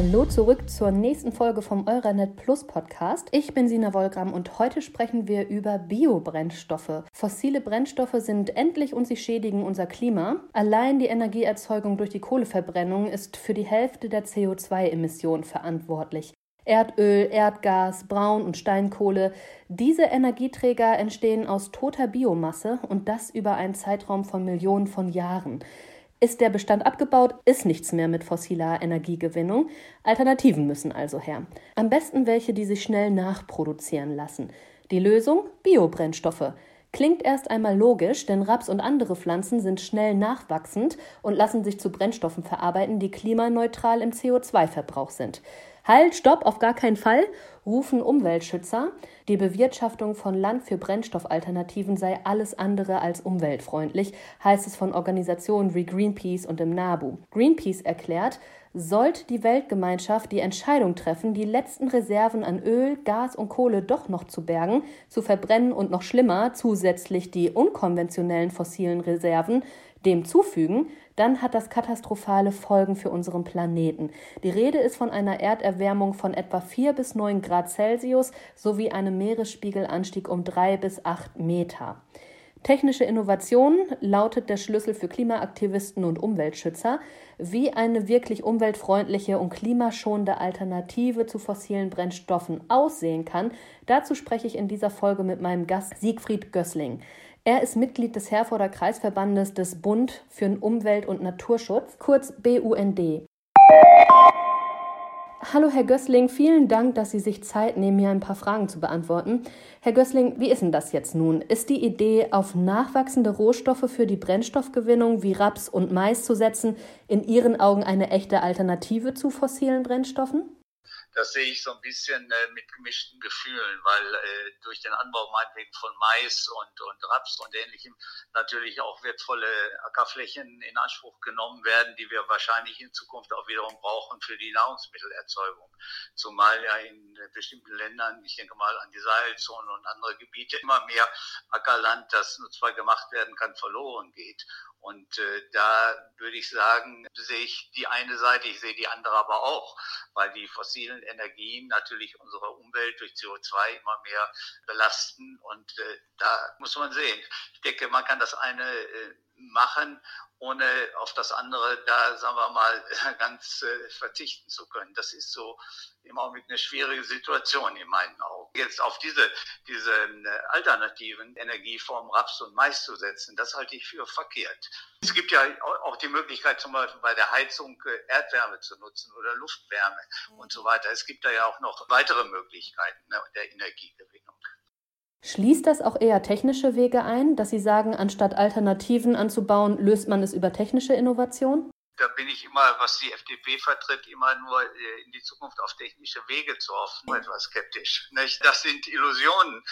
Hallo zurück zur nächsten Folge vom Euranet Plus Podcast. Ich bin Sina Wolgram und heute sprechen wir über Biobrennstoffe. Fossile Brennstoffe sind endlich und sie schädigen unser Klima. Allein die Energieerzeugung durch die Kohleverbrennung ist für die Hälfte der CO2-Emissionen verantwortlich. Erdöl, Erdgas, Braun- und Steinkohle. Diese Energieträger entstehen aus toter Biomasse und das über einen Zeitraum von Millionen von Jahren. Ist der Bestand abgebaut, ist nichts mehr mit fossiler Energiegewinnung. Alternativen müssen also her. Am besten welche, die sich schnell nachproduzieren lassen. Die Lösung? Biobrennstoffe. Klingt erst einmal logisch, denn Raps und andere Pflanzen sind schnell nachwachsend und lassen sich zu Brennstoffen verarbeiten, die klimaneutral im CO2-Verbrauch sind. Halt, stopp, auf gar keinen Fall, rufen Umweltschützer. Die Bewirtschaftung von Land für Brennstoffalternativen sei alles andere als umweltfreundlich, heißt es von Organisationen wie Greenpeace und im NABU. Greenpeace erklärt, sollte die Weltgemeinschaft die Entscheidung treffen, die letzten Reserven an Öl, Gas und Kohle doch noch zu bergen, zu verbrennen und noch schlimmer zusätzlich die unkonventionellen fossilen Reserven dem zufügen, dann hat das katastrophale Folgen für unseren Planeten. Die Rede ist von einer Erderwärmung von etwa 4 bis 9 Grad Celsius sowie einem Meeresspiegelanstieg um 3 bis 8 Meter. Technische Innovation lautet der Schlüssel für Klimaaktivisten und Umweltschützer. Wie eine wirklich umweltfreundliche und klimaschonende Alternative zu fossilen Brennstoffen aussehen kann, dazu spreche ich in dieser Folge mit meinem Gast Siegfried Gößling. Er ist Mitglied des Herforder Kreisverbandes des Bund für Umwelt- und Naturschutz, kurz BUND. Hallo Herr Gößling, vielen Dank, dass Sie sich Zeit nehmen, mir ein paar Fragen zu beantworten. Herr Gößling, wie ist denn das jetzt nun? Ist die Idee, auf nachwachsende Rohstoffe für die Brennstoffgewinnung wie Raps und Mais zu setzen, in Ihren Augen eine echte Alternative zu fossilen Brennstoffen? Das sehe ich so ein bisschen äh, mit gemischten Gefühlen, weil äh, durch den Anbau meinetwegen von Mais und, und Raps und ähnlichem natürlich auch wertvolle Ackerflächen in Anspruch genommen werden, die wir wahrscheinlich in Zukunft auch wiederum brauchen für die Nahrungsmittelerzeugung. Zumal ja in bestimmten Ländern, ich denke mal an die Sahelzone und andere Gebiete, immer mehr Ackerland, das nutzbar gemacht werden kann, verloren geht. Und äh, da würde ich sagen, sehe ich die eine Seite, ich sehe die andere aber auch, weil die fossilen Energien natürlich unsere Umwelt durch CO2 immer mehr belasten. Und äh, da muss man sehen. Ich denke, man kann das eine äh, machen ohne auf das andere da, sagen wir mal, ganz äh, verzichten zu können. Das ist so im Augenblick eine schwierige Situation in meinen Augen. Jetzt auf diese, diese äh, alternativen Energieformen Raps und Mais zu setzen, das halte ich für verkehrt. Es gibt ja auch die Möglichkeit, zum Beispiel bei der Heizung äh, Erdwärme zu nutzen oder Luftwärme und so weiter. Es gibt da ja auch noch weitere Möglichkeiten ne, der Energiegewinnung. Schließt das auch eher technische Wege ein, dass Sie sagen, anstatt Alternativen anzubauen, löst man es über technische Innovation? da bin ich immer, was die FDP vertritt, immer nur äh, in die Zukunft auf technische Wege zu hoffen, etwas skeptisch. Das sind Illusionen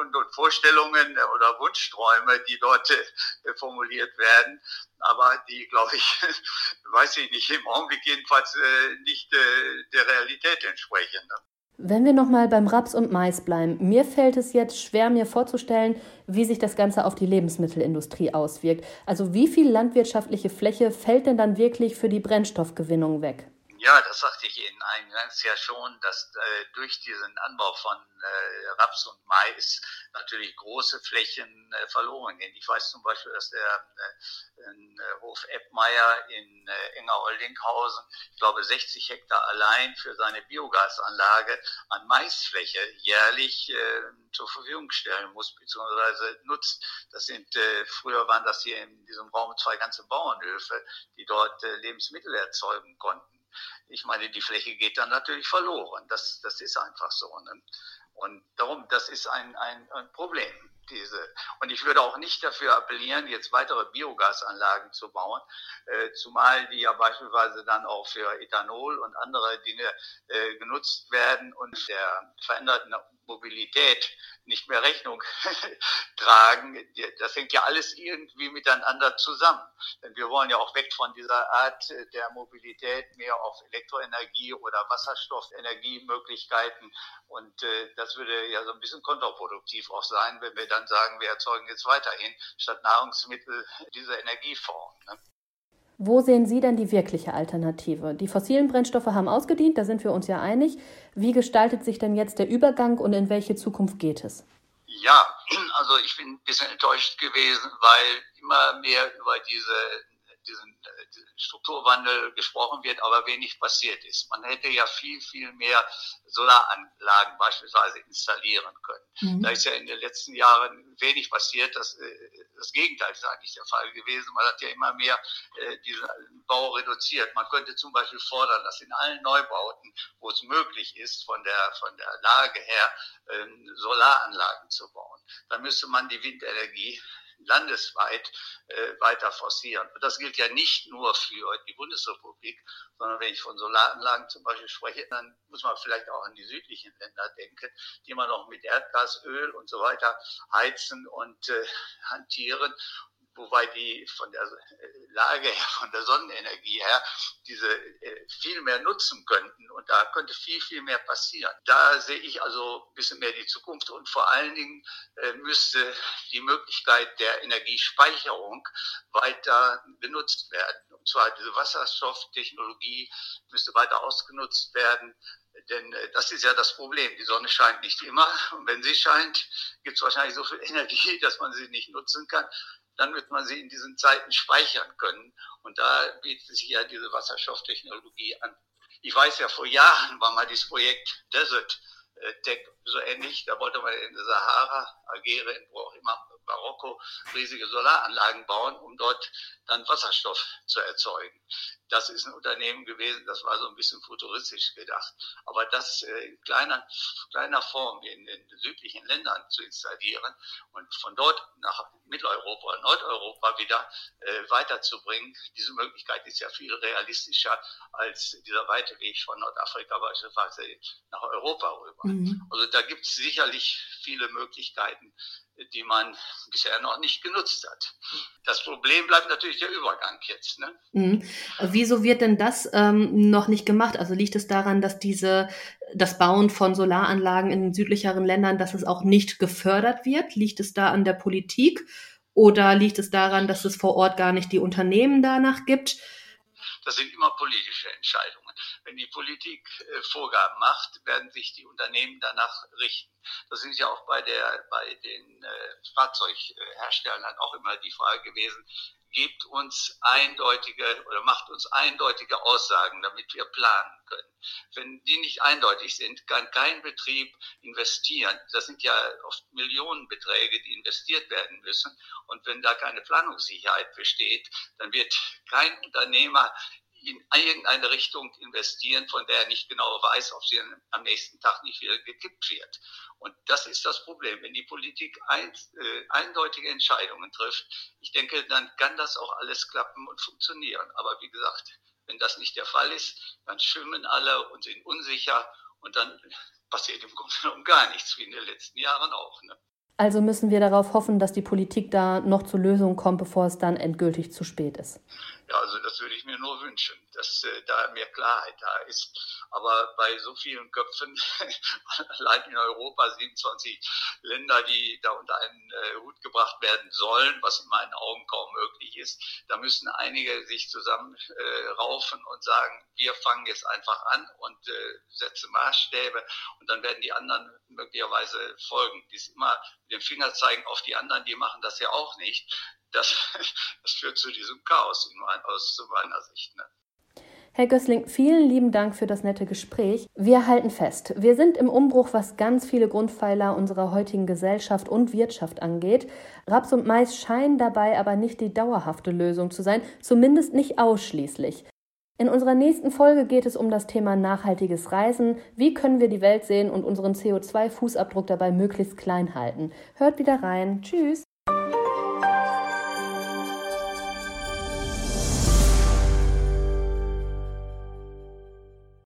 und, und Vorstellungen oder Wunschträume, die dort äh, formuliert werden, aber die, glaube ich, weiß ich nicht, im Augenblick jedenfalls äh, nicht der Realität entsprechen. Wenn wir nochmal beim Raps und Mais bleiben, mir fällt es jetzt schwer, mir vorzustellen, wie sich das Ganze auf die Lebensmittelindustrie auswirkt. Also wie viel landwirtschaftliche Fläche fällt denn dann wirklich für die Brennstoffgewinnung weg? Ja, das sagte ich Ihnen eingangs ja schon, dass äh, durch diesen Anbau von äh, Raps und Mais natürlich große Flächen äh, verloren gehen. Ich weiß zum Beispiel, dass der äh, äh Hof Eppmeier in äh, Enger-Oldinghausen, ich glaube 60 Hektar allein für seine Biogasanlage an Maisfläche jährlich äh, zur Verfügung stellen muss bzw. nutzt. Das sind früher waren das hier in diesem Raum zwei ganze Bauernhöfe, die dort Lebensmittel erzeugen konnten ich meine, die Fläche geht dann natürlich verloren. Das, das ist einfach so. Ne? Und darum, das ist ein, ein, ein Problem. Diese. Und ich würde auch nicht dafür appellieren, jetzt weitere Biogasanlagen zu bauen, äh, zumal die ja beispielsweise dann auch für Ethanol und andere Dinge äh, genutzt werden und der veränderten Mobilität nicht mehr Rechnung tragen. Das hängt ja alles irgendwie miteinander zusammen. Denn wir wollen ja auch weg von dieser Art der Mobilität mehr auf Elektroenergie oder Wasserstoffenergiemöglichkeiten. Und äh, das würde ja so ein bisschen kontraproduktiv auch sein, wenn wir dann sagen, wir erzeugen jetzt weiterhin statt Nahrungsmittel diese Energieform. Ne? Wo sehen Sie denn die wirkliche Alternative? Die fossilen Brennstoffe haben ausgedient, da sind wir uns ja einig. Wie gestaltet sich denn jetzt der Übergang und in welche Zukunft geht es? Ja, also ich bin ein bisschen enttäuscht gewesen, weil immer mehr über diese diesen, Strukturwandel gesprochen wird, aber wenig passiert ist. Man hätte ja viel, viel mehr Solaranlagen beispielsweise installieren können. Mhm. Da ist ja in den letzten Jahren wenig passiert. Das, äh, das Gegenteil ist eigentlich der Fall gewesen. Man hat ja immer mehr äh, diesen Bau reduziert. Man könnte zum Beispiel fordern, dass in allen Neubauten, wo es möglich ist, von der, von der Lage her, ähm, Solaranlagen zu bauen. Dann müsste man die Windenergie landesweit äh, weiter forcieren. Und das gilt ja nicht nur für die Bundesrepublik, sondern wenn ich von Solaranlagen zum Beispiel spreche, dann muss man vielleicht auch an die südlichen Länder denken, die immer noch mit Erdgas, Öl und so weiter heizen und äh, hantieren wobei die von der äh, Lage her, von der Sonnenenergie her, diese äh, viel mehr nutzen könnten. Und da könnte viel, viel mehr passieren. Da sehe ich also ein bisschen mehr die Zukunft und vor allen Dingen äh, müsste die Möglichkeit der Energiespeicherung weiter genutzt werden. Und zwar diese Wasserstofftechnologie müsste weiter ausgenutzt werden. Denn das ist ja das Problem. Die Sonne scheint nicht immer. Und wenn sie scheint, gibt es wahrscheinlich so viel Energie, dass man sie nicht nutzen kann dann wird man sie in diesen Zeiten speichern können. Und da bietet sich ja diese Wasserstofftechnologie an. Ich weiß ja, vor Jahren war mal dieses Projekt Desert äh, Tech so ähnlich. Da wollte man in der Sahara, Algerien, wo auch immer, Marokko, riesige Solaranlagen bauen, um dort dann Wasserstoff zu erzeugen. Das ist ein Unternehmen gewesen, das war so ein bisschen futuristisch gedacht. Aber das äh, in kleiner, kleiner Form in den südlichen Ländern zu installieren und von dort nach Mitteleuropa und Nordeuropa wieder äh, weiterzubringen, diese Möglichkeit ist ja viel realistischer als dieser weite Weg von Nordafrika beispielsweise nach Europa rüber. Mhm. Also da gibt es sicherlich viele Möglichkeiten, die man bisher noch nicht genutzt hat. Das Problem bleibt natürlich der Übergang jetzt. Ne? Mhm. Wieso wird denn das ähm, noch nicht gemacht? Also liegt es daran, dass diese das Bauen von Solaranlagen in südlicheren Ländern, dass es auch nicht gefördert wird? Liegt es da an der Politik oder liegt es daran, dass es vor Ort gar nicht die Unternehmen danach gibt? Das sind immer politische Entscheidungen. Wenn die Politik äh, Vorgaben macht, werden sich die Unternehmen danach richten. Das ist ja auch bei der, bei den äh, Fahrzeugherstellern auch immer die Frage gewesen, gibt uns eindeutige oder macht uns eindeutige Aussagen, damit wir planen können. Wenn die nicht eindeutig sind, kann kein Betrieb investieren. Das sind ja oft Millionenbeträge, die investiert werden müssen. Und wenn da keine Planungssicherheit besteht, dann wird kein Unternehmer in irgendeine Richtung investieren, von der er nicht genau weiß, ob sie am nächsten Tag nicht wieder gekippt wird. Und das ist das Problem. Wenn die Politik ein, äh, eindeutige Entscheidungen trifft, ich denke, dann kann das auch alles klappen und funktionieren. Aber wie gesagt, wenn das nicht der Fall ist, dann schwimmen alle und sind unsicher und dann passiert im Grunde genommen gar nichts, wie in den letzten Jahren auch. Ne? Also müssen wir darauf hoffen, dass die Politik da noch zu Lösungen kommt, bevor es dann endgültig zu spät ist. Ja, also das würde ich mir nur wünschen, dass äh, da mehr Klarheit da ist. Aber bei so vielen Köpfen, allein in Europa 27 Länder, die da unter einen äh, Hut sollen, was in meinen Augen kaum möglich ist, da müssen einige sich zusammenraufen äh, und sagen, wir fangen jetzt einfach an und äh, setzen Maßstäbe und dann werden die anderen möglicherweise folgen. Die immer mit dem Finger zeigen auf die anderen, die machen das ja auch nicht das, das führt zu diesem Chaos aus meiner Sicht. Ne? Herr Gößling, vielen lieben Dank für das nette Gespräch. Wir halten fest, wir sind im Umbruch, was ganz viele Grundpfeiler unserer heutigen Gesellschaft und Wirtschaft angeht. Raps und Mais scheinen dabei aber nicht die dauerhafte Lösung zu sein, zumindest nicht ausschließlich. In unserer nächsten Folge geht es um das Thema nachhaltiges Reisen. Wie können wir die Welt sehen und unseren CO2-Fußabdruck dabei möglichst klein halten? Hört wieder rein. Tschüss.